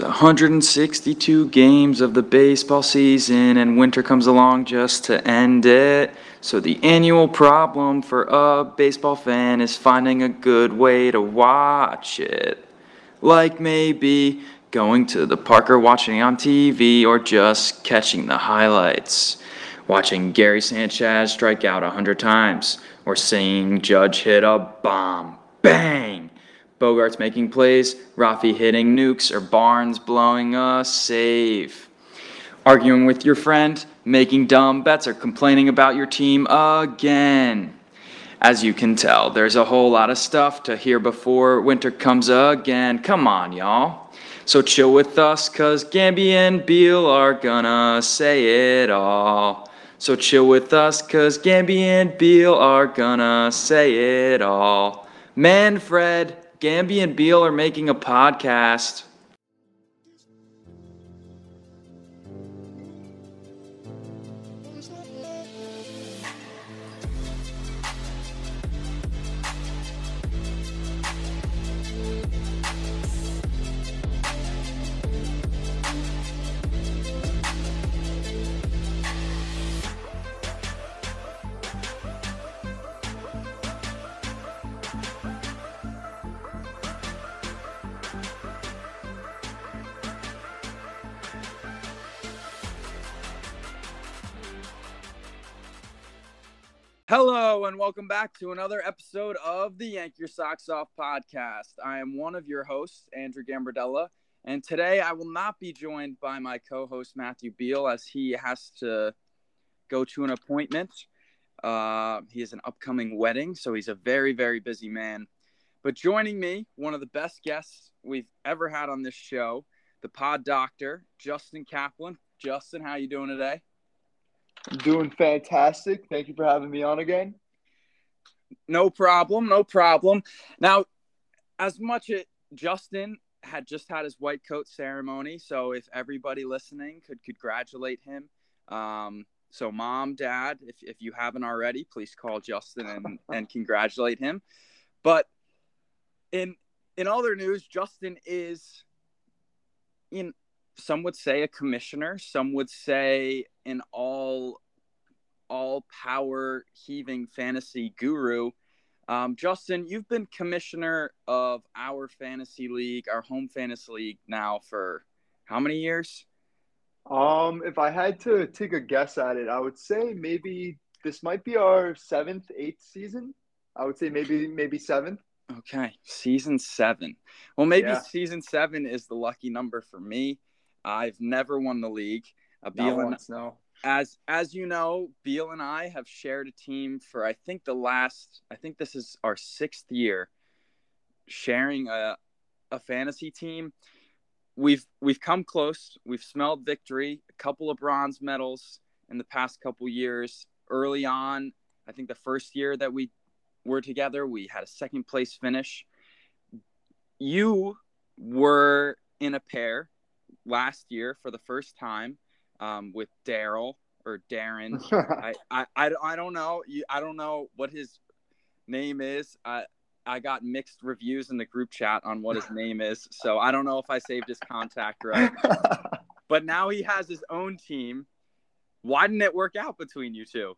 There's 162 games of the baseball season, and winter comes along just to end it. So, the annual problem for a baseball fan is finding a good way to watch it. Like maybe going to the park or watching on TV, or just catching the highlights. Watching Gary Sanchez strike out 100 times, or seeing Judge hit a bomb. Bang! Bogaerts making plays, Rafi hitting nukes, or Barnes blowing a save. Arguing with your friend, making dumb bets, or complaining about your team again. As you can tell, there's a whole lot of stuff to hear before winter comes again. Come on, y'all. So chill with us, cause Gamby and Beal are gonna say it all. So chill with us, cause Gamby and Beal are gonna say it all. Manfred, Gamby and Beal are making a podcast. Hello, and welcome back to another episode of the Yank Your Socks Off podcast. I am one of your hosts, Andrew Gambardella, and today I will not be joined by my co host, Matthew Beal, as he has to go to an appointment. Uh, he has an upcoming wedding, so he's a very, very busy man. But joining me, one of the best guests we've ever had on this show, the pod doctor, Justin Kaplan. Justin, how you doing today? I'm doing fantastic. Thank you for having me on again. No problem. No problem. Now, as much as Justin had just had his white coat ceremony, so if everybody listening could congratulate him. Um, so, mom, dad, if, if you haven't already, please call Justin and, and congratulate him. But in in other news, Justin is in some would say a commissioner, some would say an all all power heaving fantasy guru. Um, Justin, you've been commissioner of our fantasy league, our home fantasy league now for how many years? Um, if I had to take a guess at it, I would say maybe this might be our seventh, eighth season. I would say maybe maybe seventh. Okay, season seven. Well, maybe yeah. season seven is the lucky number for me. I've never won the league. Uh, Beal Not once, no. As as you know, Beal and I have shared a team for I think the last I think this is our sixth year sharing a a fantasy team. We've we've come close. We've smelled victory. A couple of bronze medals in the past couple years. Early on, I think the first year that we were together, we had a second place finish. You were in a pair last year for the first time um, with Daryl or Darren. I, I, I, I don't know. I don't know what his name is. I, I got mixed reviews in the group chat on what his name is. So I don't know if I saved his contact right. but now he has his own team. Why didn't it work out between you two?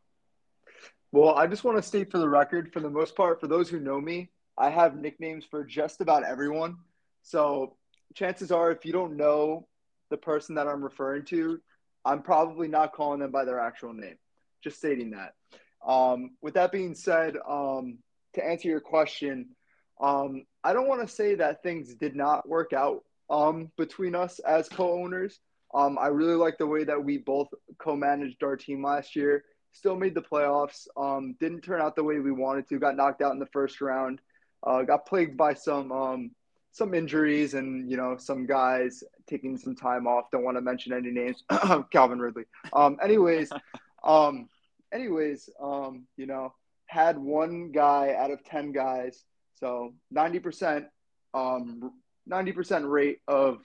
Well, I just want to state for the record, for the most part, for those who know me, I have nicknames for just about everyone. So chances are, if you don't know the person that I'm referring to, I'm probably not calling them by their actual name. Just stating that. Um, with that being said, um, to answer your question, um, I don't want to say that things did not work out um, between us as co-owners. Um, I really like the way that we both co-managed our team last year. Still made the playoffs. Um, didn't turn out the way we wanted to. Got knocked out in the first round. Uh, got plagued by some some injuries and you know some guys taking some time off. Don't want to mention any names. Calvin Ridley. Um, anyways, um, anyways, um, you know, had one guy out of ten guys, so ninety percent, um, ninety percent rate of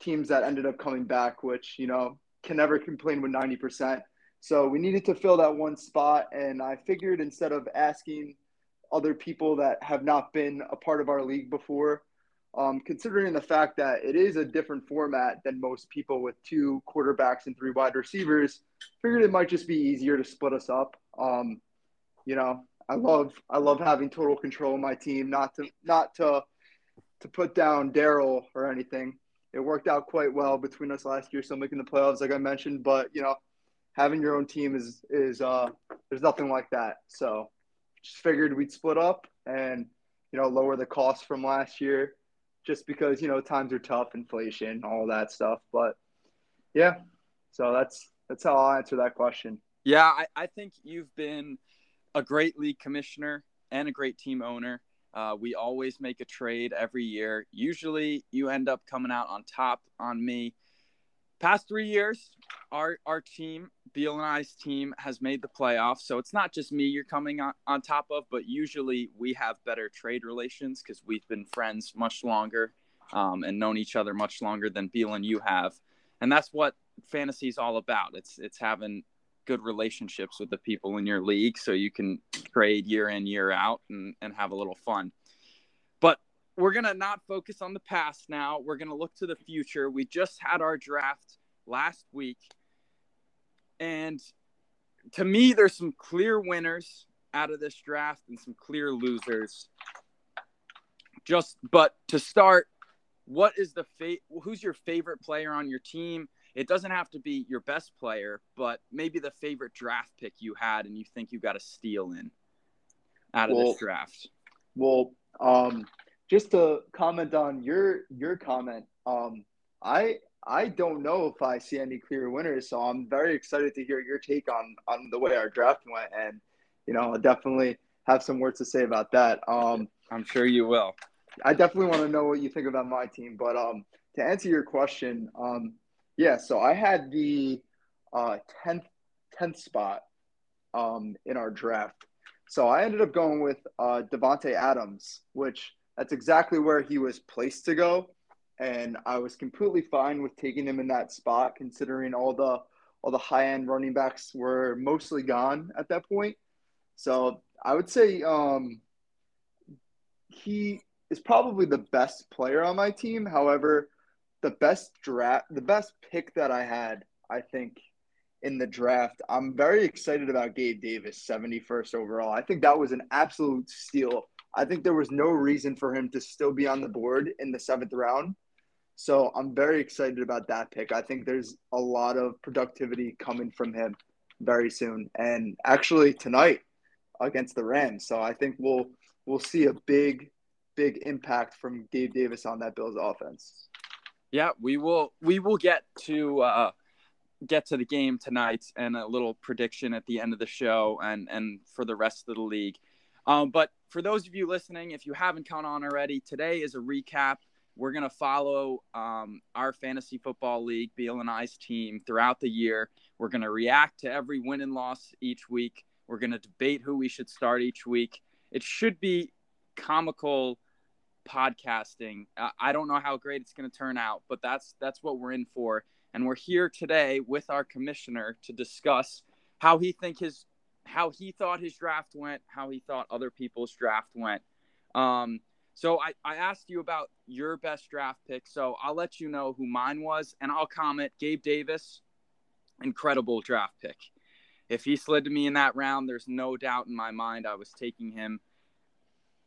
teams that ended up coming back, which you know can never complain with ninety percent. So we needed to fill that one spot, and I figured instead of asking other people that have not been a part of our league before um, considering the fact that it is a different format than most people with two quarterbacks and three wide receivers, figured it might just be easier to split us up. Um, you know, I love I love having total control of my team. Not to not to to put down Daryl or anything. It worked out quite well between us last year, still making the playoffs, like I mentioned. But you know, having your own team is is uh, there's nothing like that. So just figured we'd split up and you know lower the cost from last year, just because you know times are tough, inflation, all that stuff. But yeah, so that's that's how I'll answer that question. Yeah, I, I think you've been a great league commissioner and a great team owner. Uh, we always make a trade every year. Usually, you end up coming out on top on me. Past three years, our our team, Beal and I's team, has made the playoffs. So it's not just me you're coming on, on top of, but usually we have better trade relations because we've been friends much longer um, and known each other much longer than Beal and you have. And that's what fantasy is all about. It's it's having good relationships with the people in your league so you can trade year in year out and, and have a little fun we're going to not focus on the past now. We're going to look to the future. We just had our draft last week. And to me there's some clear winners out of this draft and some clear losers. Just but to start what is the fa- who's your favorite player on your team? It doesn't have to be your best player, but maybe the favorite draft pick you had and you think you got a steal in out of well, this draft. Well, um, just to comment on your your comment, um, I I don't know if I see any clear winners, so I'm very excited to hear your take on on the way our draft went, and you know, I'll definitely have some words to say about that. Um, I'm sure you will. I definitely want to know what you think about my team, but um, to answer your question, um, yeah, so I had the uh, 10th, 10th spot um, in our draft. So I ended up going with uh, Davante Adams, which that's exactly where he was placed to go, and I was completely fine with taking him in that spot, considering all the all the high end running backs were mostly gone at that point. So I would say um, he is probably the best player on my team. However, the best draft, the best pick that I had, I think, in the draft. I'm very excited about Gabe Davis, 71st overall. I think that was an absolute steal. I think there was no reason for him to still be on the board in the seventh round. So I'm very excited about that pick. I think there's a lot of productivity coming from him very soon, and actually tonight against the Rams. So I think we'll we'll see a big, big impact from Gabe Davis on that Bills offense. Yeah, we will. We will get to uh, get to the game tonight and a little prediction at the end of the show and and for the rest of the league. Um, but for those of you listening, if you haven't caught on already, today is a recap. We're gonna follow um, our fantasy football league, Beal and I's team, throughout the year. We're gonna react to every win and loss each week. We're gonna debate who we should start each week. It should be comical podcasting. I don't know how great it's going to turn out, but that's that's what we're in for. And we're here today with our commissioner to discuss how he think his how he thought his draft went, how he thought other people's draft went. Um, so I, I asked you about your best draft pick. So I'll let you know who mine was, and I'll comment. Gabe Davis, incredible draft pick. If he slid to me in that round, there's no doubt in my mind I was taking him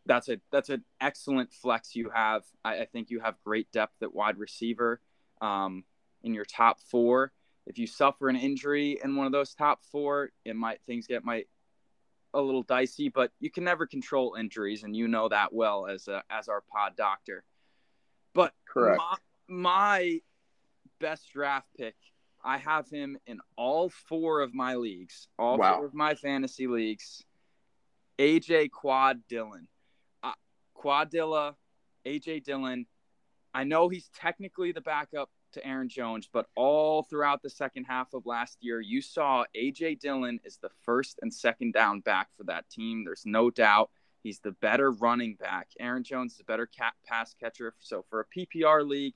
that's a that's an excellent flex you have. I, I think you have great depth at wide receiver um, in your top four. If you suffer an injury in one of those top four, it might things get might a little dicey, but you can never control injuries, and you know that well as a, as our pod doctor. But correct, my, my best draft pick, I have him in all four of my leagues, all wow. four of my fantasy leagues. AJ Quad Dillon. Uh, Quadzilla, AJ Dillon. I know he's technically the backup to Aaron Jones, but all throughout the second half of last year, you saw AJ Dillon is the first and second down back for that team. There's no doubt he's the better running back. Aaron Jones is a better cat pass catcher. So for a PPR league,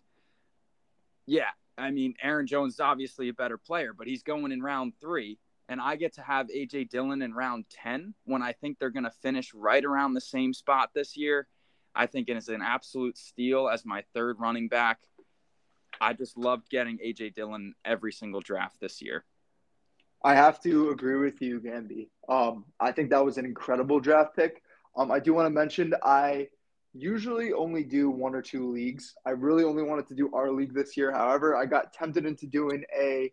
yeah, I mean Aaron Jones is obviously a better player, but he's going in round three, and I get to have AJ Dillon in round ten when I think they're going to finish right around the same spot this year. I think it is an absolute steal as my third running back. I just loved getting AJ Dillon every single draft this year. I have to agree with you, Gamby. Um, I think that was an incredible draft pick. Um, I do want to mention I usually only do one or two leagues. I really only wanted to do our league this year. However, I got tempted into doing a,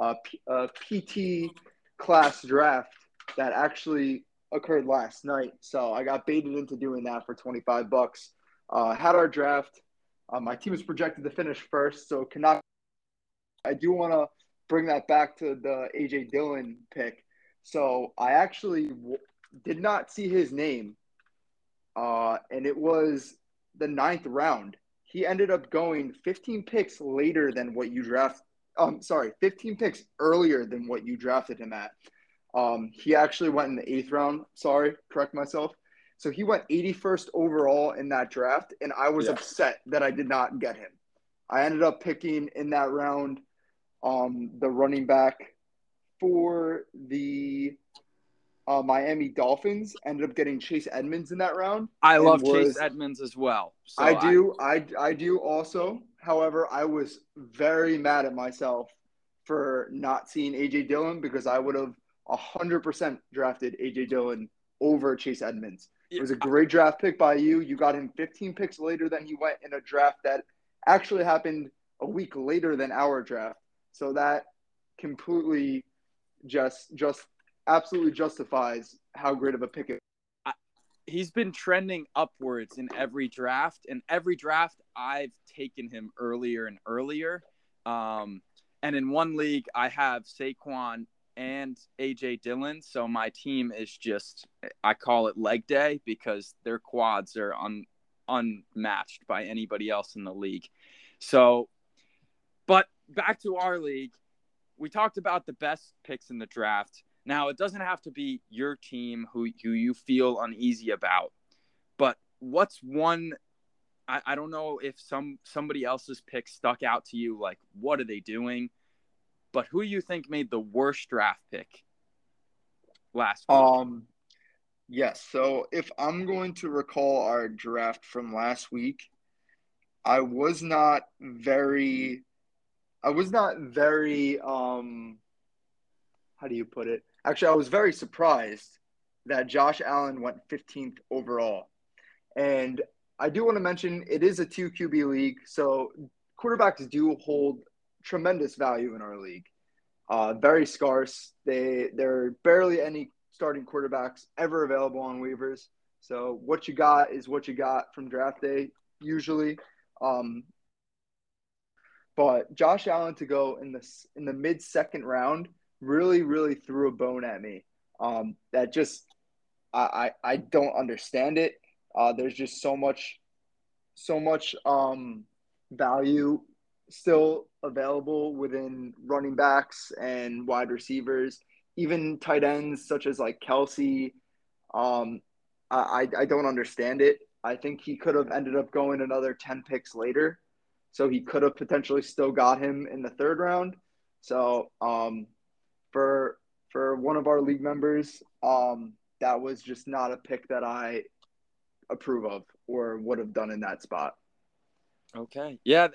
a, a PT class draft that actually occurred last night. So I got baited into doing that for 25 bucks. Uh, had our draft. Uh, my team is projected to finish first, so cannot. I do want to bring that back to the AJ Dillon pick. So I actually w- did not see his name, uh, and it was the ninth round. He ended up going 15 picks later than what you draft. Um, sorry, 15 picks earlier than what you drafted him at. Um, he actually went in the eighth round. Sorry, correct myself. So he went 81st overall in that draft, and I was yeah. upset that I did not get him. I ended up picking in that round um, the running back for the uh, Miami Dolphins. Ended up getting Chase Edmonds in that round. I love was, Chase Edmonds as well. So I do. I, I I do also. However, I was very mad at myself for not seeing AJ Dillon because I would have 100% drafted AJ Dillon over Chase Edmonds. It was a great draft pick by you. You got him 15 picks later than he went in a draft that actually happened a week later than our draft. So that completely just just absolutely justifies how great of a pick it. He's been trending upwards in every draft, and every draft I've taken him earlier and earlier. Um, and in one league, I have Saquon and AJ Dillon. So my team is just I call it leg day because their quads are un, unmatched by anybody else in the league. So but back to our league, we talked about the best picks in the draft. Now it doesn't have to be your team who who you feel uneasy about, but what's one I, I don't know if some somebody else's pick stuck out to you like what are they doing? But who you think made the worst draft pick last week? Um, yes. So if I'm going to recall our draft from last week, I was not very, I was not very, um, how do you put it? Actually, I was very surprised that Josh Allen went 15th overall. And I do want to mention it is a two QB league, so quarterbacks do hold tremendous value in our league. Uh, very scarce. They there are barely any starting quarterbacks ever available on waivers. So what you got is what you got from draft day usually. Um, but Josh Allen to go in the in the mid second round really really threw a bone at me. Um, that just I, I, I don't understand it. Uh, there's just so much so much um, value still available within running backs and wide receivers, even tight ends such as like Kelce. Um, I, I don't understand it. I think he could have ended up going another 10 picks later. So he could have potentially still got him in the third round. So um, for for one of our league members, um, that was just not a pick that I approve of or would have done in that spot. Okay. Yeah,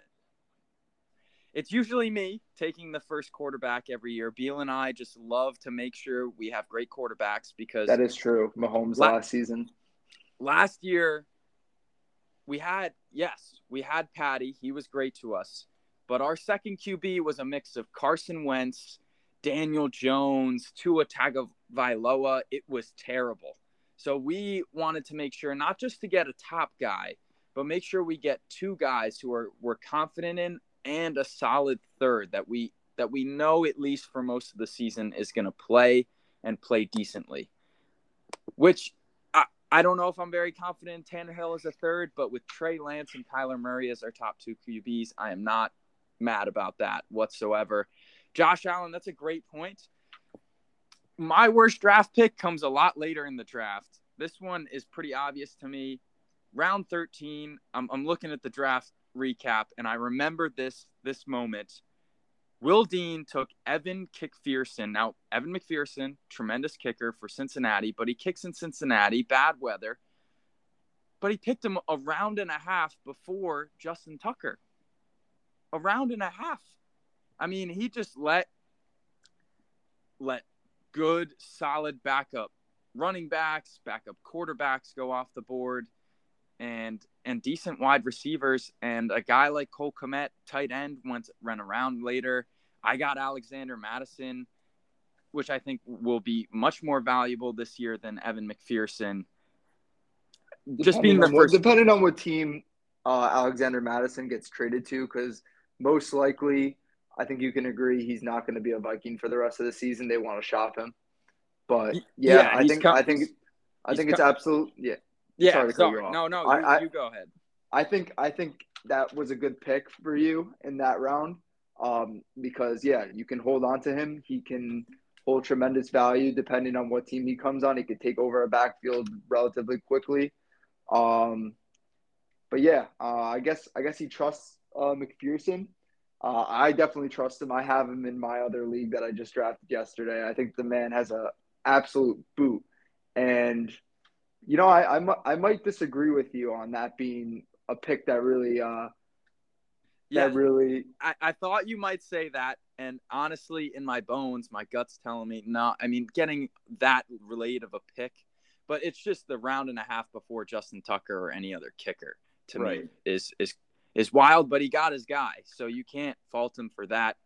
it's usually me taking the first quarterback every year. Beal and I just love to make sure we have great quarterbacks because that is true. Mahomes last, last season. Last year, we had yes, we had Patty. He was great to us, but our second QB was a mix of Carson Wentz, Daniel Jones, Tua Tagovailoa. It was terrible. So we wanted to make sure not just to get a top guy, but make sure we get two guys who are we're confident in and a solid third that we that we know at least for most of the season is going to play and play decently. Which I, I don't know if I'm very confident in Tannehill as a third, but with Trey Lance and Kyler Murray as our top two QBs, I am not mad about that whatsoever. Josh Allen, that's a great point. My worst draft pick comes a lot later in the draft. This one is pretty obvious to me. Round 13, I'm, I'm looking at the draft recap, and I remember this this moment. Will Dean took Evan McPherson. Now, Evan McPherson, tremendous kicker for Cincinnati, but he kicks in Cincinnati, bad weather. but he picked him a round and a half before Justin Tucker. A round and a half. I mean, he just let let good, solid backup running backs, backup quarterbacks go off the board, and and decent wide receivers. And a guy like Cole Kmet, tight end, went ran around later. I got Alexander Mattison, which I think will be much more valuable this year than Evan McPherson. Just being the first, depending on what team uh, Alexander Mattison gets traded to, because most likely, I think you can agree he's not going to be a Viking for the rest of the season. They want to shop him. But yeah, yeah I, think, I think I think it's absolute. Yeah. Yeah. Sorry, sorry. No, no. You, I, you go ahead. I think I think that was a good pick for you in that round. Um, because yeah, you can hold on to him. He can hold tremendous value depending on what team he comes on. He could take over a backfield relatively quickly. Um, but yeah, uh, I guess I guess he trusts uh, McPherson. Uh, I definitely trust him. I have him in my other league that I just drafted yesterday. I think the man has a absolute boot. And, you know, I, I, I might disagree with you on that being a pick that really, uh, yeah, that really. I, I thought you might say that. And honestly, in my bones, my gut's telling me no. I mean, getting that late of a pick, but it's just the round and a half before Justin Tucker or any other kicker to right. me is is is wild. But he got his guy, so you can't fault him for that.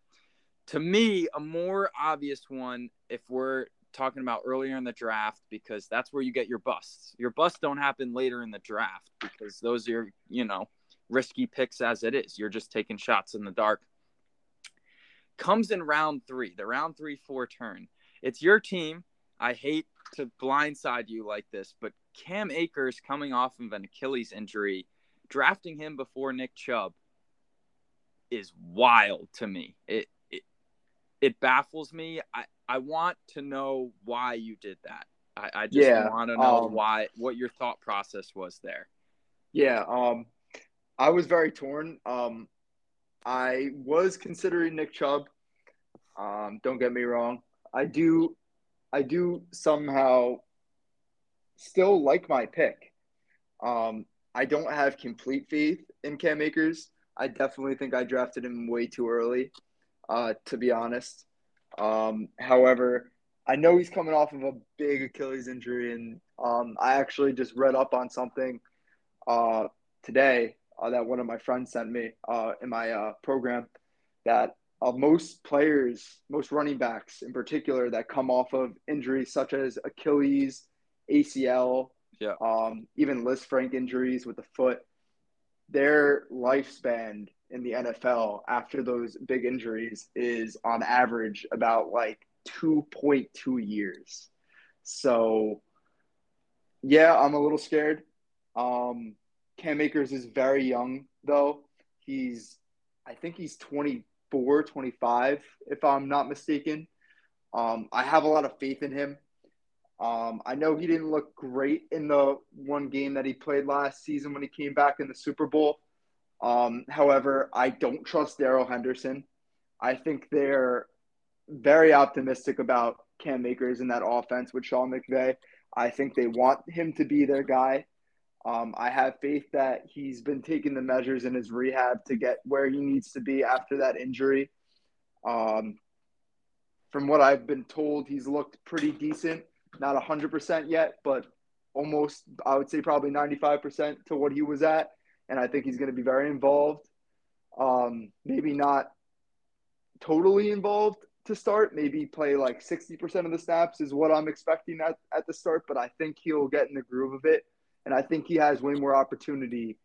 To me, a more obvious one, if we're talking about earlier in the draft because that's where you get your busts. Your busts don't happen later in the draft because those are, you know, risky picks as it is. You're just taking shots in the dark. Comes in round three, the round three, four turn. It's your team. I hate to blindside you like this, but Cam Akers coming off of an Achilles injury, drafting him before Nick Chubb is wild to me. It it, baffles me. I, I want to know why you did that. I, I just yeah, want to know um, why, what your thought process was there. Yeah, um, I was very torn. Um, I was considering Nick Chubb. Um, don't get me wrong. I do, I do somehow still like my pick. Um, I don't have complete faith in Cam Akers. I definitely think I drafted him way too early, uh, to be honest. Um, however, I know he's coming off of a big Achilles injury, and um, I actually just read up on something uh, today uh, that one of my friends sent me uh, in my uh, program that uh, most players, most running backs in particular, that come off of injuries such as Achilles, ACL, yeah. um, even Lisfranc injuries with the foot, their lifespan in the NFL after those big injuries is on average about like 2.2 years. So, yeah, I'm a little scared. Um, Cam Akers is very young, though. He's, I think he's 24, 25, if I'm not mistaken. Um, I have a lot of faith in him. Um, I know he didn't look great in the one game that he played last season when he came back in the Super Bowl. Um, however, I don't trust Darrell Henderson. I think they're very optimistic about Cam Akers in that offense with Sean McVay. I think they want him to be their guy. Um, I have faith that he's been taking the measures in his rehab to get where he needs to be after that injury. Um, from what I've been told, he's looked pretty decent. Not 100% yet, but almost, I would say probably 95% to what he was at and I think he's going to be very involved. Um, maybe not totally involved to start. Maybe play like 60% of the snaps is what I'm expecting at, at the start, but I think he'll get in the groove of it. And I think he has way more opportunity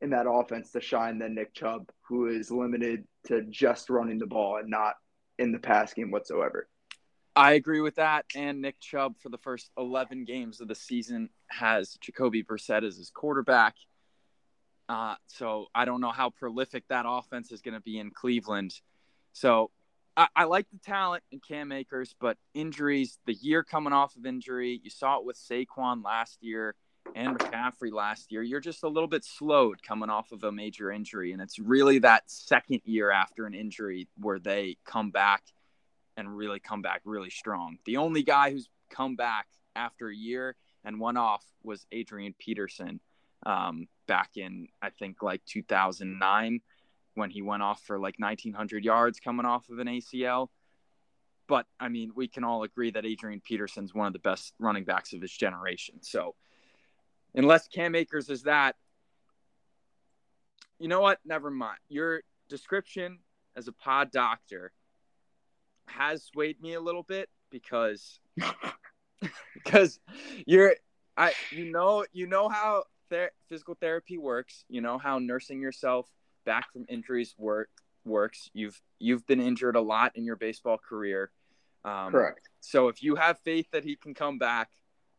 in that offense to shine than Nick Chubb, who is limited to just running the ball and not in the pass game whatsoever. I agree with that. And Nick Chubb, for the first 11 games of the season, has Jacoby Brissett as his quarterback. Uh, so I don't know how prolific that offense is going to be in Cleveland. So I, I, like the talent in Cam Akers, but injuries, the year coming off of injury, you saw it with Saquon last year and McCaffrey last year. You're just a little bit slowed coming off of a major injury. And it's really that second year after an injury where they come back and really come back really strong. The only guy who's come back after a year and one off was Adrian Peterson um, back in I think like 2009 when he went off for like 1900 yards coming off of an ACL. But I mean, we can all agree that Adrian Peterson's one of the best running backs of his generation. So unless Cam Akers is that, you know what? Never mind. Your description as a pod doctor has swayed me a little bit because because you're I you know you know how ther- physical therapy works. You know how nursing yourself back from injuries work works. You've you've been injured a lot in your baseball career. Um, Correct. So if you have faith that he can come back,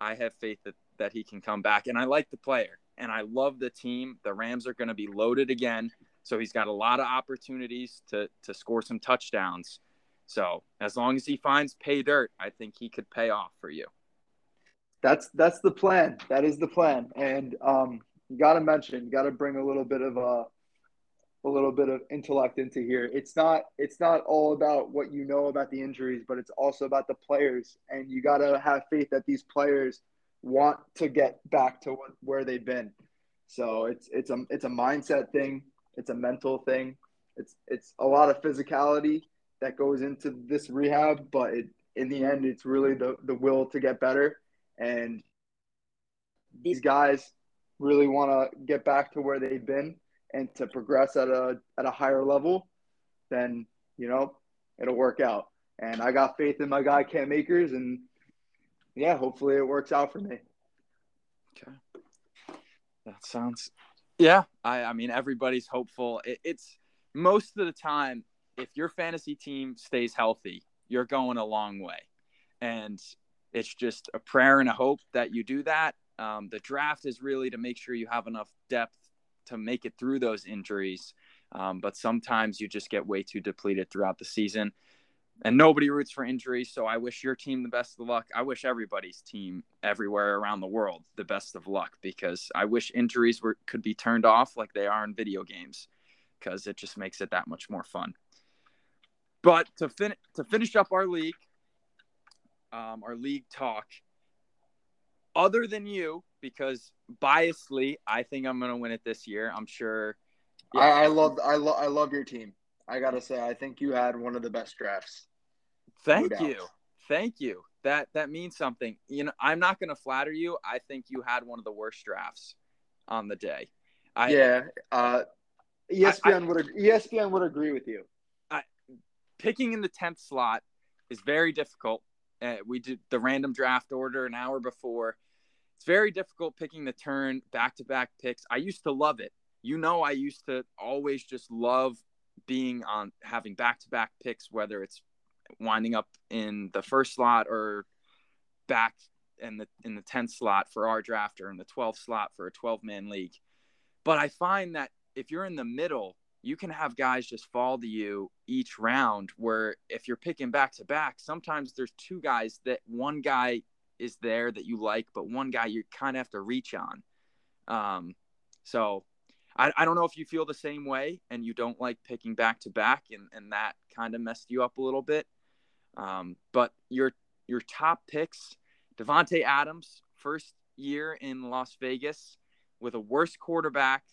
I have faith that that he can come back, and I like the player and I love the team. The Rams are going to be loaded again, so he's got a lot of opportunities to to score some touchdowns. So as long as he finds pay dirt, I think he could pay off for you. That's that's the plan. That is the plan. And um, you got to mention, you got to bring a little bit of a uh, a little bit of intellect into here. It's not it's not all about what you know about the injuries, but it's also about the players. And you got to have faith that these players want to get back to what, where they've been. So it's it's a it's a mindset thing. It's a mental thing. It's it's a lot of physicality that goes into this rehab, but it, in the end, it's really the the will to get better and these guys really want to get back to where they've been and to progress at a at a higher level, then you know it'll work out. And I got faith in my guy Cam Akers, and yeah, hopefully it works out for me. Okay, that sounds. Yeah, I I mean everybody's hopeful. It, it's most of the time if your fantasy team stays healthy, you're going a long way. And it's just a prayer and a hope that you do that. Um, the draft is really to make sure you have enough depth to make it through those injuries. Um, but sometimes you just get way too depleted throughout the season. And nobody roots for injuries. So I wish your team the best of luck. I wish everybody's team everywhere around the world the best of luck because I wish injuries were could be turned off like they are in video games because it just makes it that much more fun. But to, fin- to finish up our league, um, our league talk. Other than you, because biasly, I think I'm going to win it this year. I'm sure. Yeah. I, I love, I love, I love your team. I gotta say, I think you had one of the best drafts. Thank no you, thank you. That that means something. You know, I'm not going to flatter you. I think you had one of the worst drafts on the day. I, yeah, uh, ESPN I, would ESPN would agree with you. I, picking in the tenth slot is very difficult uh, we did the random draft order an hour before. It's very difficult picking the turn back to back picks. I used to love it. You know, I used to always just love being on having back to back picks, whether it's winding up in the first slot or back in the in the 10th slot for our draft or in the 12th slot for a 12 man league. But I find that if you're in the middle, you can have guys just fall to you each round where if you're picking back to back sometimes there's two guys that one guy is there that you like but one guy you kind of have to reach on. Um, so I, I don't know if you feel the same way and you don't like picking back to back and, and that kind of messed you up a little bit. Um, but your your top picks Davante Adams first year in Las Vegas with a worse quarterback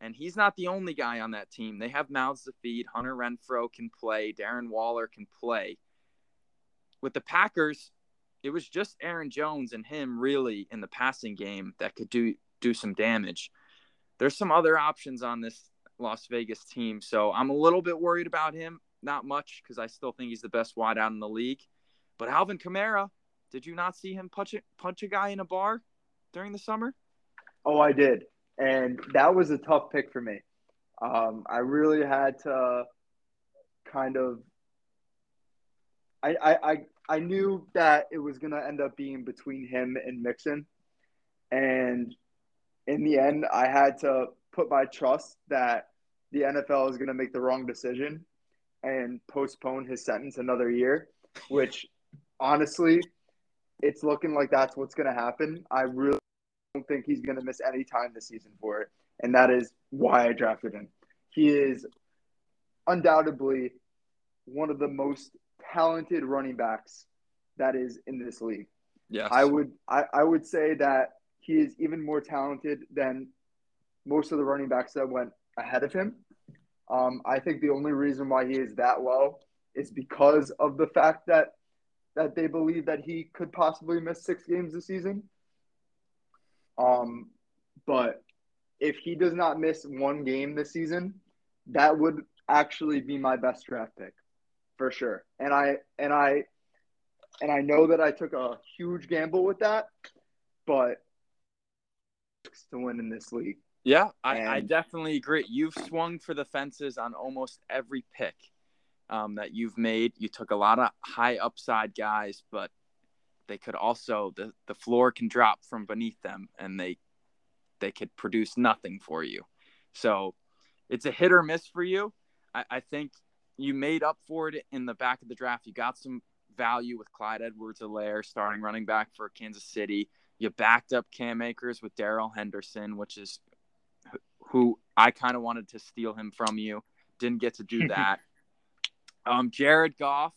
and he's not the only guy on that team. They have mouths to feed. Hunter Renfrow can play. Darren Waller can play. With the Packers, it was just Aaron Jones and him really in the passing game that could do do some damage. There's some other options on this Las Vegas team, so I'm a little bit worried about him. Not much because I still think he's the best wide out in the league. But Alvin Kamara, did you not see him punch a, punch a guy in a bar during the summer? Oh, I did and that was a tough pick for me. Um, I really had to kind of. I, I, I, I knew that it was going to end up being between him and Mixon. And in the end, I had to put my trust that the NFL is going to make the wrong decision and postpone his sentence another year, which honestly, it's looking like that's what's going to happen. I really don't think he's going to miss any time this season for it, and that is why I drafted him. He is undoubtedly one of the most talented running backs that is in this league. Yes. I would I, I would say that he is even more talented than most of the running backs that went ahead of him. Um, I think the only reason why he is that low is because of the fact that that they believe that he could possibly miss six games this season. Um, but if he does not miss one game this season, that would actually be my best draft pick for sure. And I and I and I know that I took a huge gamble with that, but to win in this league. Yeah, I, and... I definitely agree. You've swung for the fences on almost every pick um, that you've made. You took a lot of high upside guys, but they could also the, the floor can drop from beneath them and they they could produce nothing for you. So it's a hit or miss for you. I, I think you made up for it in the back of the draft. You got some value with Clyde Edwards-Helaire starting running back for Kansas City. You backed up Cam Akers with Darrell Henderson, which is who I kind of wanted to steal him from you. Didn't get to do that. um, Jared Goff,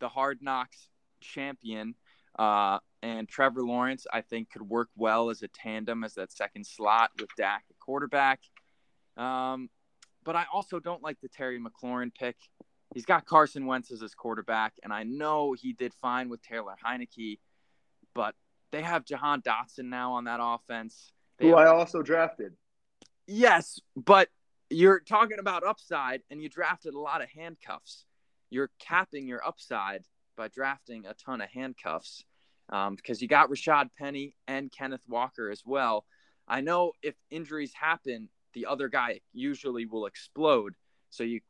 the hard knocks champion, uh, and Trevor Lawrence, I think, could work well as a tandem as that second slot with Dak at quarterback. Um, but I also don't like the Terry McLaurin pick. He's got Carson Wentz as his quarterback, and I know he did fine with Taylor Heinicke, but they have Jahan Dotson now on that offense. They Who have... I also drafted. Yes, but you're talking about upside, and you drafted a lot of handcuffs. You're capping your upside by drafting a ton of handcuffs um, because you got Rashaad Penny and Kenneth Walker as well. I know if injuries happen, the other guy usually will explode. So you,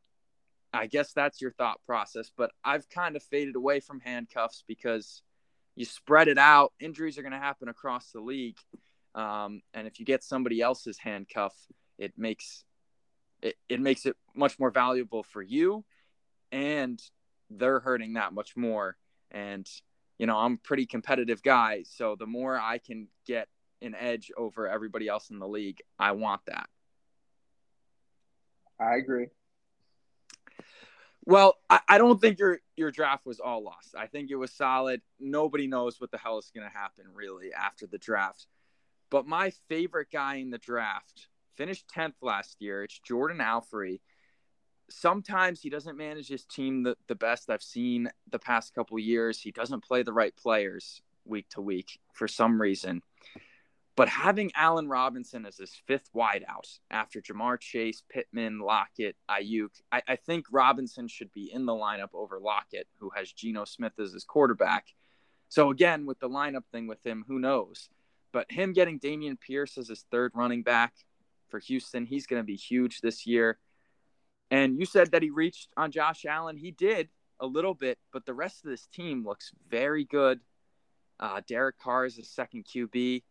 I guess that's your thought process. But I've kind of faded away from handcuffs because you spread it out. Injuries are going to happen across the league, um, and if you get somebody else's handcuff, it makes it, it makes it much more valuable for you, and they're hurting that much more. And you know, I'm a pretty competitive guy, so the more I can get an edge over everybody else in the league, I want that. I agree. Well, I, I, don't think your your draft was all lost. I think it was solid. Nobody knows what the hell is going to happen really after the draft. But my favorite guy in the draft finished 10th last year. It's Jordan Alfrey. Sometimes he doesn't manage his team the, the best I've seen the past couple years. He doesn't play the right players week to week for some reason. But having Allen Robinson as his fifth wideout after Ja'Marr Chase, Pittman, Lockett, Aiyuk, I, I, think Robinson should be in the lineup over Lockett, who has Geno Smith as his quarterback. So again, with the lineup thing with him, who knows? But him getting Dameon Pierce as his third running back for Houston, he's going to be huge this year. And you said that he reached on Josh Allen. He did a little bit, but the rest of this team looks very good. Uh, Derek Carr is the second QB.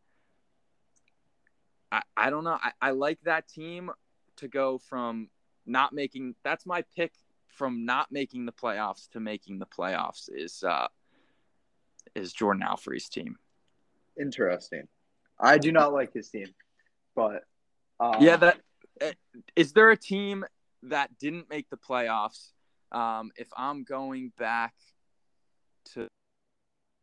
I, I don't know. I, I like that team to go from not making that's my pick from not making the playoffs to making the playoffs is uh is Jordan Alfrey's team. Interesting. I do not like his team, but um, yeah, that eh, there a team that didn't make the playoffs? Um, if I'm going back to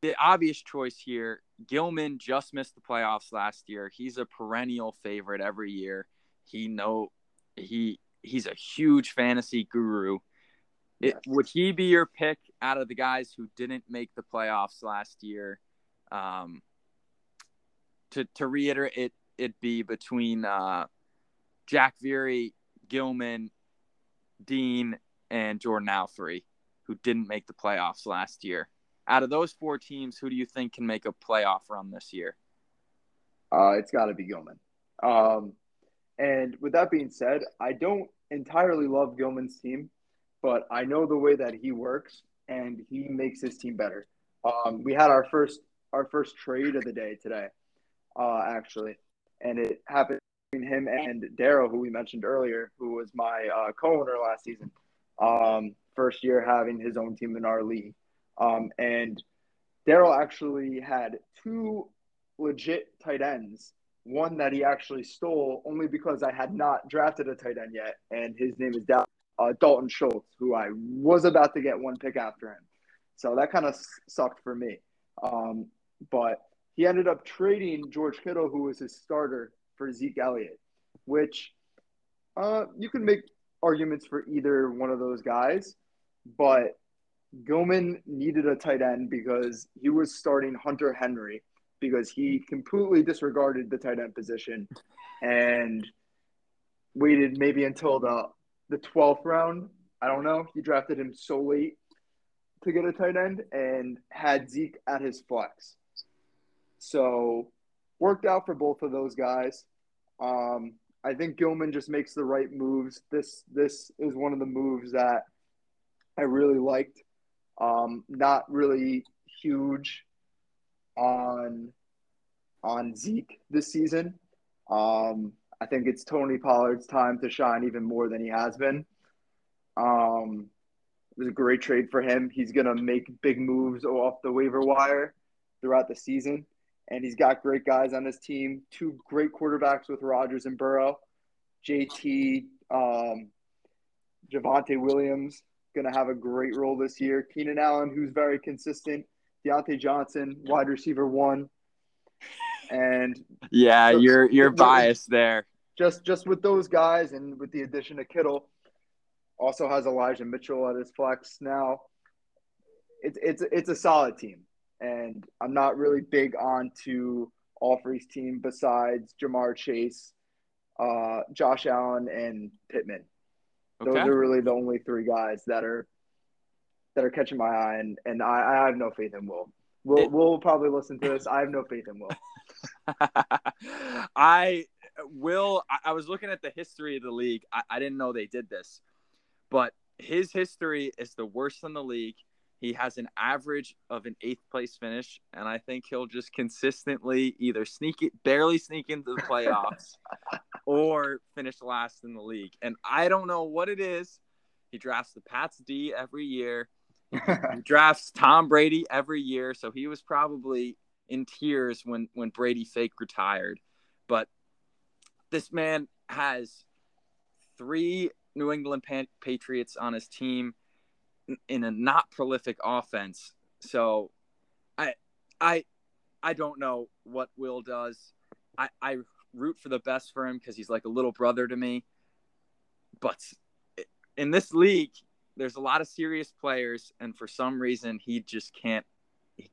the obvious choice here, Gilman just missed the playoffs last year. He's a perennial favorite every year. He know he he's a huge fantasy guru. It, would he be your pick out of the guys who didn't make the playoffs last year? Um, to to reiterate, it it be between uh, Jack Veary, Gilman, Dean, and Jordan Alfrey, who didn't make the playoffs last year out of those four teams, who do you think can make a playoff run this year? Uh, it's got to be Gilman. Um, and with that being said, I don't entirely love Gilman's team, but I know the way that he works, and he makes his team better. Um, we had our first our first trade of the day today, uh, actually, and it happened him and Daryl, who we mentioned earlier, who was my uh, co-owner last season. Um, first year having his own team in our league. Um, and Daryl actually had two legit tight ends. One that he actually stole only because I had not drafted a tight end yet, and his name is Dal- uh, Dalton Schultz, who I was about to get one pick after him. So that kind of sucked for me. Um, but he ended up trading George Kittle, who was his starter, for Zeke Elliott. which uh, you can make arguments for either one of those guys, but Gilman needed a tight end because he was starting Hunter Henry because he completely disregarded the tight end position and waited maybe until the the 12th round. I don't know. He drafted him so late to get a tight end and had Zeke at his flex. So worked out for both of those guys. Um, I think Gilman just makes the right moves. This this is one of the moves that I really liked. Um, not really huge on on Zeke this season. Um, I think it's Tony Pollard's time to shine even more than he has been. Um, it was a great trade for him. He's to make big moves off the waiver wire throughout the season. And he's got great guys on his team. Two great quarterbacks with Rodgers and Burrow. JT, um, Javonte Williams, going to have a great role this year. Keenan Allen, who's very consistent. Diontae Johnson, wide receiver one. And yeah, so, you're you're biased there. Just just with those guys and with the addition of Kittle, also has Elijah Mitchell at his flex now. It's it's it's a solid team, and I'm not really big on to Alfrey's team besides Ja'Marr Chase, uh, Josh Allen, and Pittman. Those are really the only three guys that are that are catching my eye, and and I, I have no faith in Will. We'll, we'll probably listen to this. I have no faith in Will. I will. I, I, was looking at the history of the league. I, I didn't know they did this, but his history is the worst in the league. He has an average of an eighth place finish, and I think he'll just consistently either sneak it, barely sneak into the playoffs, or finish last in the league. And I don't know what it is. He drafts the Pats D every year. he drafts Tom Brady every year, so he was probably in tears when when Brady fake retired. But this man has three New England Patriots on his team in a not prolific offense. So I I I don't know what Will does. I, I root for the best for him because he's like a little brother to me. But in this league, there's a lot of serious players, and for some reason, he just can't he,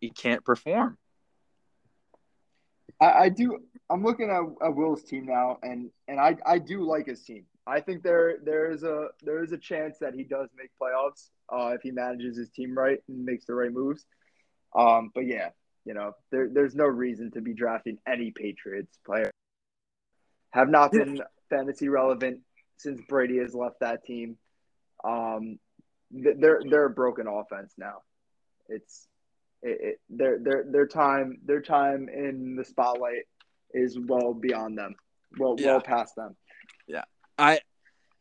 he can't perform. I, I do. I'm looking at, at, Will's team now, and and I I do like his team. I think there there is a there is a chance that he does make playoffs uh, if he manages his team right and makes the right moves. Um, but yeah, you know, there there's no reason to be drafting any Patriots player. Have not been fantasy relevant since Brady has left that team. Um, they're they're a broken offense now. It's it, it, their their their time their time in the spotlight is well beyond them, well yeah. well past them. I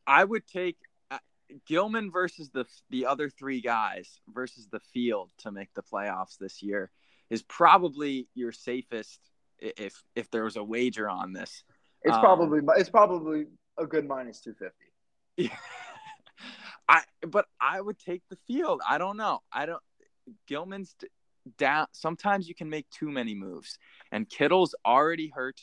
I would take uh, Gilman versus the the other three guys versus the field to make the playoffs this year is probably your safest if if there was a wager on this. It's um, probably it's probably a good minus two fifty. Yeah. I but I would take the field. I don't know. I don't Gilman's down sometimes you can make too many moves. And Kittle's already hurt.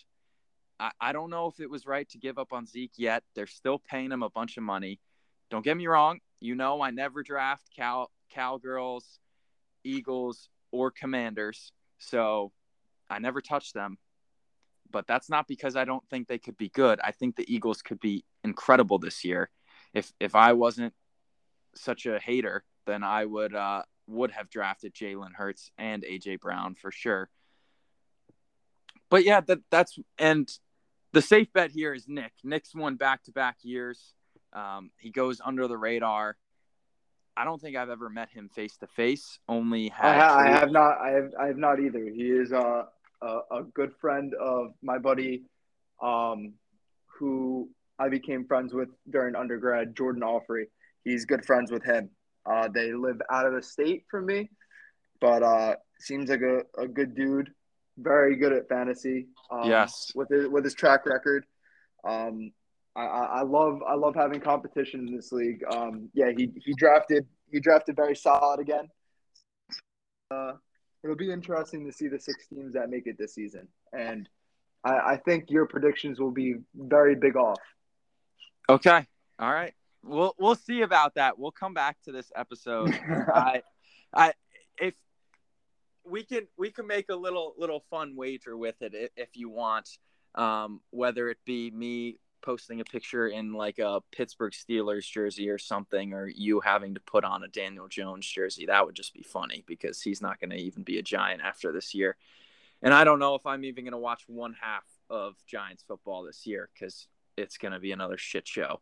I, I don't know if it was right to give up on Zeke yet. They're still paying him a bunch of money. Don't get me wrong. You know I never draft cow cowgirls, Eagles, or Commanders. So I never touch them but that's not because I don't think they could be good. I think the Eagles could be incredible this year. If if I wasn't such a hater, then I would uh, would have drafted Jalen Hurts and AJ Brown for sure. But yeah, that that's and the safe bet here is Nick. Nick's won back to back years. Um, he goes under the radar. I don't think I've ever met him face to face. Only I, I, have not. I have. I have not either. He is uh, a, a good friend of my buddy, um, who I became friends with during undergrad, Jordan Alfrey. He's good friends with him. Uh, they live out of the state from me, but uh, seems like a, a good dude. Very good at fantasy. Um, yes, with his with his track record. Um, I, I love I love having competition in this league. Um, yeah, he he drafted he drafted very solid again. Uh, it'll be interesting to see the six teams that make it this season. And I, I think your predictions will be very big off. Okay. All right. We'll we'll see about that. We'll come back to this episode. I I we can we can make a little little fun wager with it if, you want. Um, whether it be me posting a picture in like a Pittsburgh Steelers jersey or something, or you having to put on a Daniel Jones jersey. That would just be funny because he's not going to even be a Giant after this year. And I don't know if I'm even going to watch one half of Giants football this year because it's going to be another shit show.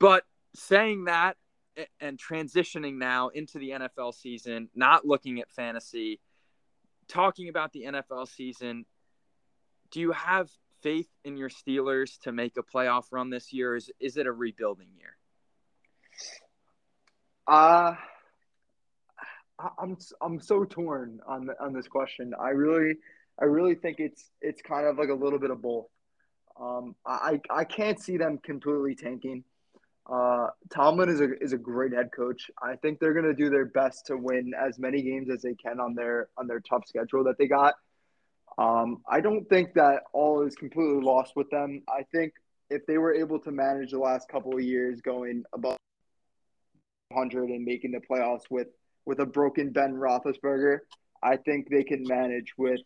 But saying that and transitioning now into the NFL season, not looking at fantasy, talking about the NFL season, do you have faith in your Steelers to make a playoff run this year? Is is it a rebuilding year? Uh I'm I'm so torn on the, on this question. I really I really think it's it's kind of like a little bit of both. Um, I I can't see them completely tanking. Uh, Tomlin is a is a great head coach. I think they're gonna do their best to win as many games as they can on their on their tough schedule that they got. Um, I don't think that all is completely lost with them. I think if they were able to manage the last couple of years going above 100 and making the playoffs with with a broken Ben Roethlisberger, I think they can manage with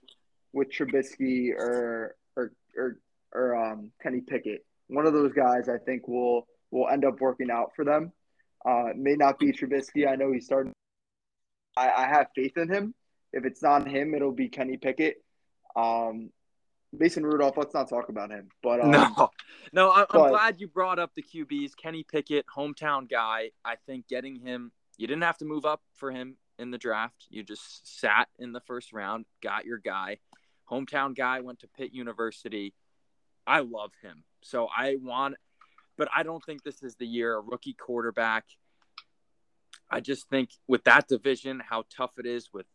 with Trubisky or or or, or um, Kenny Pickett. One of those guys, I think, will will end up working out for them. Uh, it may not be Trubisky. I know he's starting. I, I have faith in him. If it's not him, it'll be Kenny Pickett. Um, Mason Rudolph, let's not talk about him. But um, no, no, I, am glad you brought up the QBs. Kenny Pickett, hometown guy. I think getting him, you didn't have to move up for him in the draft. You just sat in the first round, got your guy. Hometown guy went to Pitt University. I love him. So I want, but I don't think this is the year. A rookie quarterback. I just think with that division, how tough it is with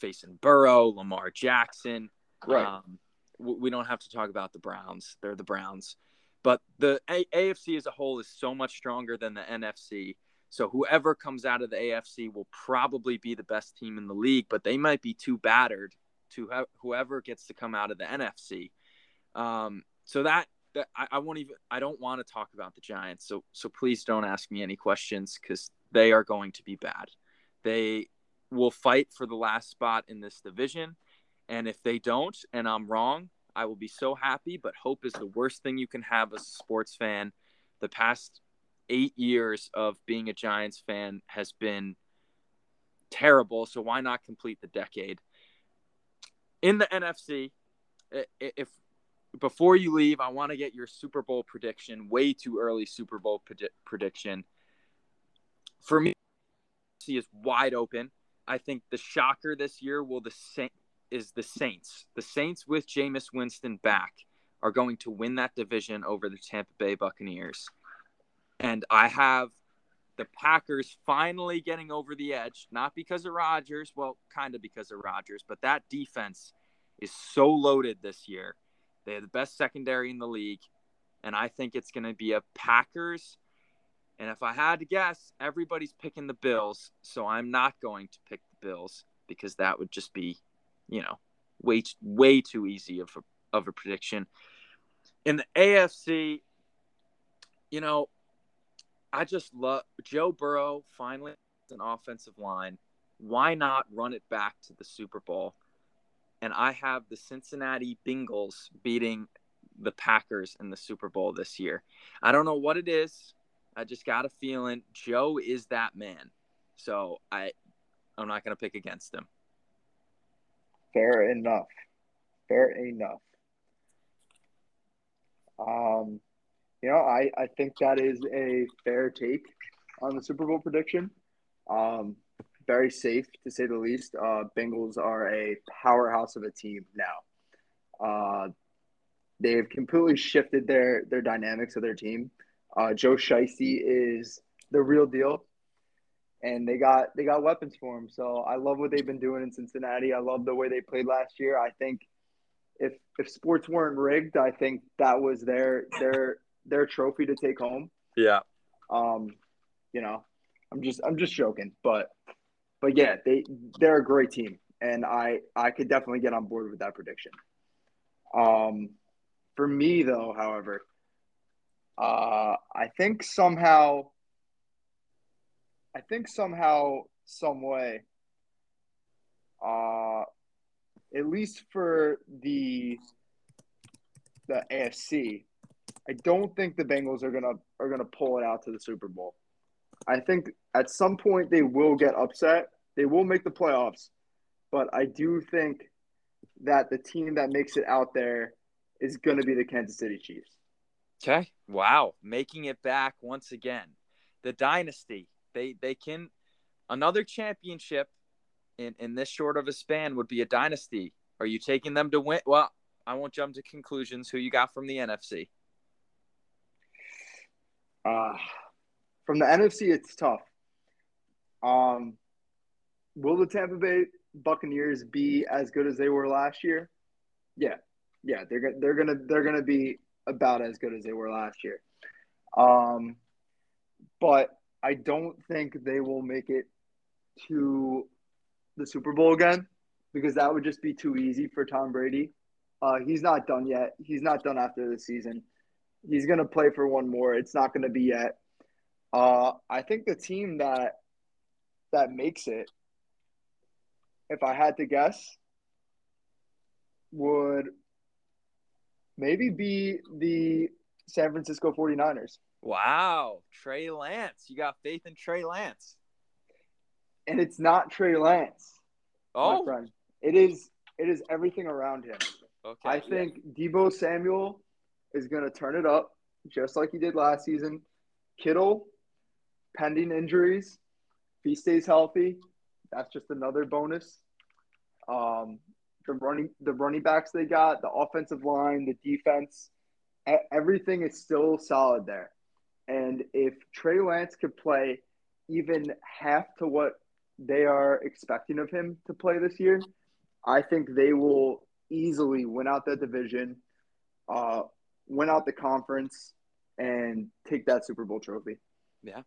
facing Burrow, Lamar Jackson Right. Um, we don't have to talk about the Browns. They're the Browns. But the a- AFC as a whole is so much stronger than the NFC. So whoever comes out of the AFC will probably be the best team in the league, but they might be too battered to have whoever gets to come out of the NFC. Um, so that, that I, I won't even I don't want to talk about the Giants. So so please don't ask me any questions because they are going to be bad. They will fight for the last spot in this division. And if they don't, and I'm wrong, I will be so happy. But hope is the worst thing you can have as a sports fan. The past eight years of being a Giants fan has been terrible. So why not complete the decade? In the NFC, if before you leave, I want to get your Super Bowl prediction. Way too early Super Bowl prediction. For me, see is wide open. I think the shocker this year will the same is the Saints. The Saints with Jameis Winston back are going to win that division over the Tampa Bay Buccaneers. And I have the Packers finally getting over the edge, not because of Rodgers, well, kind of because of Rodgers, but that defense is so loaded this year. They have the best secondary in the league, and I think it's going to be a Packers. And if I had to guess, everybody's picking the Bills, so I'm not going to pick the Bills because that would just be you know, way way too easy of a, of a prediction. In the AFC, you know, I just love Joe Burrow finally an offensive line. Why not run it back to the Super Bowl? And I have the Cincinnati Bengals beating the Packers in the Super Bowl this year. I don't know what it is. I just got a feeling Joe is that man. So I I'm not going to pick against him. Fair enough. Fair enough. Um, you know, I, I think that is a fair take on the Super Bowl prediction. Um, very safe to say the least. Uh, Bengals are a powerhouse of a team now. Uh, they've completely shifted their their dynamics of their team. Uh, Joe Shiesty is the real deal and they got they got weapons for him. So I love what they've been doing in Cincinnati. I love the way they played last year. I think if if sports weren't rigged, I think that was their their their trophy to take home. Yeah. Um, you know, I'm just I'm just joking, but but yeah, they they're a great team, and I I could definitely get on board with that prediction. Um, for me, though, however, uh, I think somehow, I think somehow, some way, uh, at least for the the AFC, I don't think the Bengals are gonna are gonna pull it out to the Super Bowl. I think at some point they will get upset. They will make the playoffs, but I do think that the team that makes it out there is going to be the Kansas City Chiefs. Okay. Wow. Making it back once again. The dynasty. They they can another championship in, in this short of a span would be a dynasty. Are you taking them to win? Well, I won't jump to conclusions. Who you got from the NFC? Uh, from the NFC, it's tough. Um, will the Tampa Bay Buccaneers be as good as they were last year? Yeah, yeah, they're they're gonna they're gonna be about as good as they were last year. Um, but I don't think they will make it to the Super Bowl again because that would just be too easy for Tom Brady. Uh, he's not done yet. He's not done after the season. He's gonna play for one more. It's not gonna be yet. Uh, I think the team that that makes it, if I had to guess, would maybe be the San Francisco 49ers. Wow, Trey Lance. You got faith in Trey Lance. And it's not Trey Lance. Oh, my friend. It is it is everything around him. okay. I think Deebo Samuel is going to turn it up just like he did last season. Kittle, pending injuries, if he stays healthy, that's just another bonus. Um, the running the running backs they got, the offensive line, the defense, everything is still solid there. And if Trey Lance could play even half to what they are expecting of him to play this year, I think they will easily win out that division, uh, win out the conference, and take that Super Bowl trophy. Yeah,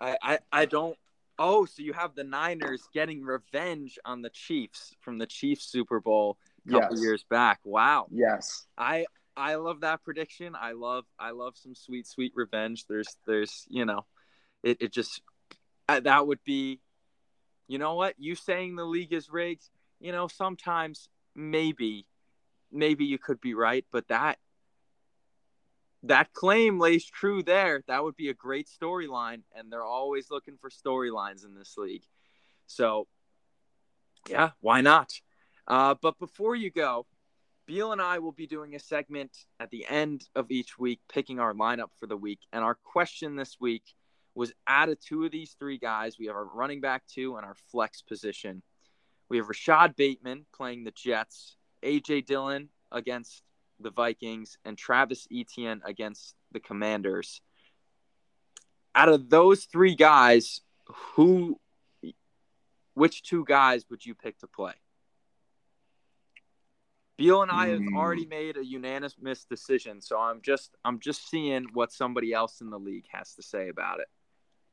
I, I, I don't. Oh, so you have the Niners getting revenge on the Chiefs from the Chiefs Super Bowl a couple Yes. years back. Wow. Yes. I I love that prediction. I love I love some sweet sweet revenge. There's there's you know, it it just that would be, you know what you saying the league is rigged. You know sometimes maybe maybe you could be right, but that that claim lays true there. That would be a great storyline, and they're always looking for storylines in this league. So, yeah, why not? Uh, but before you go, Beal and I will be doing a segment at the end of each week, picking our lineup for the week. And our question this week was out of two of these three guys, we have our running back two and our flex position. We have Rashod Bateman playing the Jets, AJ Dillon against the Vikings, and Travis Etienne against the Commanders. Out of those three guys, who, which two guys would you pick to play? Beal and I have Hmm. already made a unanimous decision, so I'm just I'm just seeing what somebody else in the league has to say about it.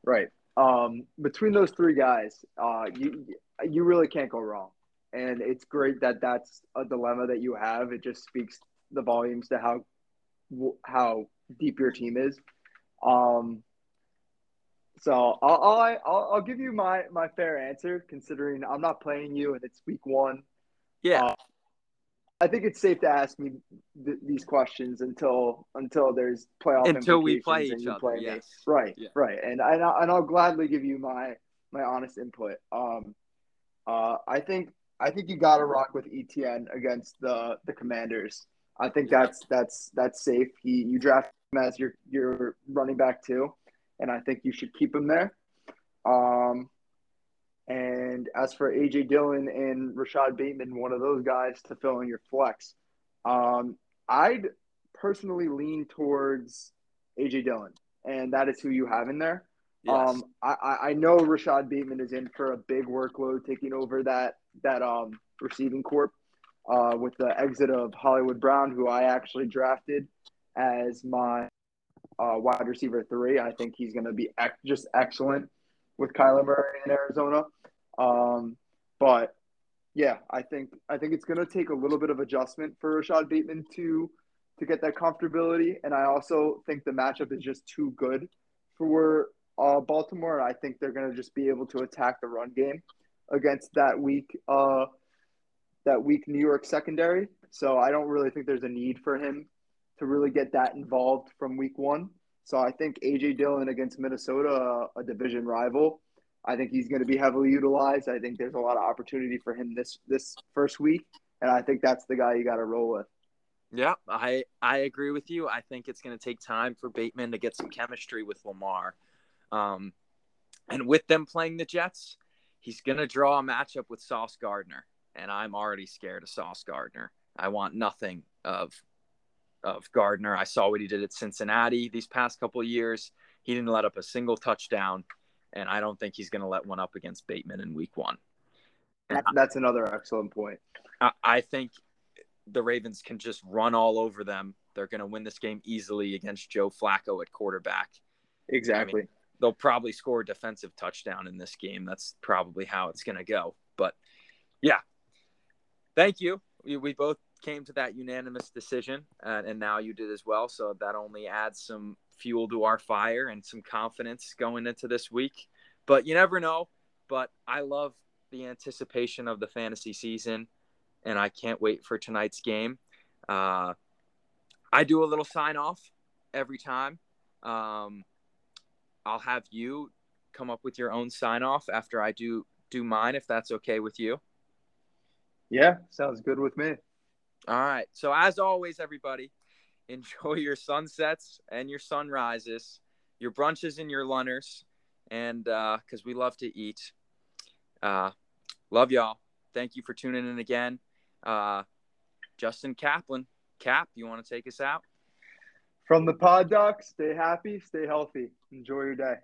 Right. Um, between those three guys, uh, you you really can't go wrong, and it's great that that's a dilemma that you have. It just speaks the volumes to how how deep your team is. Um, so I'll, I'll I'll I'll give you my my fair answer, considering I'm not playing you and it's week one. Yeah, Uh, I think it's safe to ask me th- these questions until until there's playoff until we play each other. play me. Yes. Right, Yeah. right, and I and I'll- and I'll gladly give you my my honest input. Um, uh, I think I think you got to rock with Etienne against the the Commanders. I think that's that's that's safe. He you draft him as your your running back too, and I think you should keep him there. Um, and as for AJ Dillon and Rashod Bateman, one of those guys to fill in your flex, um, I'd personally lean towards AJ Dillon, and that is who you have in there. Yes. Um, I, I- I know Rashod Bateman is in for a big workload, taking over that that um receiving corp, uh, with the exit of Hollywood Brown, who I actually drafted as my uh, wide receiver three. I think he's going to be ec- just excellent with Kyler Murray in Arizona. Um, but Yeah, I think I think it's going to take a little bit of adjustment for Rashod Bateman to to get that comfortability, and I also think the matchup is just too good for uh, Baltimore. I think they're going to just be able to attack the run game against that weak uh, that weak New York secondary. So I don't really think there's a need for him to really get that involved from week one. So I think AJ Dillon against Minnesota, a division rival, I think he's going to be heavily utilized. I think there's a lot of opportunity for him this this first week, and I think that's the guy you got to roll with. Yeah, I I agree with you. I think it's going to take time for Bateman to get some chemistry with Lamar, um, and with them playing the Jets, he's going to draw a matchup with Sauce Gardner, and I'm already scared of Sauce Gardner. I want nothing of of Gardner. I saw what he did at Cincinnati these past couple years. He didn't let up a single touchdown and I don't think he's going to let one up against Bateman in Week One. That's another excellent point. I, I think the Ravens can just run all over them. They're going to win this game easily against Joe Flacco at quarterback. Exactly. I mean, they'll probably score a defensive touchdown in this game. That's probably how it's going to go. But yeah, thank you. We, we both came to that unanimous decision, uh, and now you did as well. So that only adds some fuel to our fire and some confidence going into this week. But you never know. But I love the anticipation of the fantasy season, and I can't wait for tonight's game. Uh, I do a little sign off every time. Um, I'll have you come up with your own sign off after I do do mine, if that's okay with you. Yeah, sounds good with me. All right. So as always, everybody, enjoy your sunsets and your sunrises, your brunches and your lunners, and because uh, we love to eat. Uh, love y'all. Thank you for tuning in again. Uh, Justin Kaplan, Kap, you want to take us out? From the Pod Doc, stay happy, stay healthy. Enjoy your day.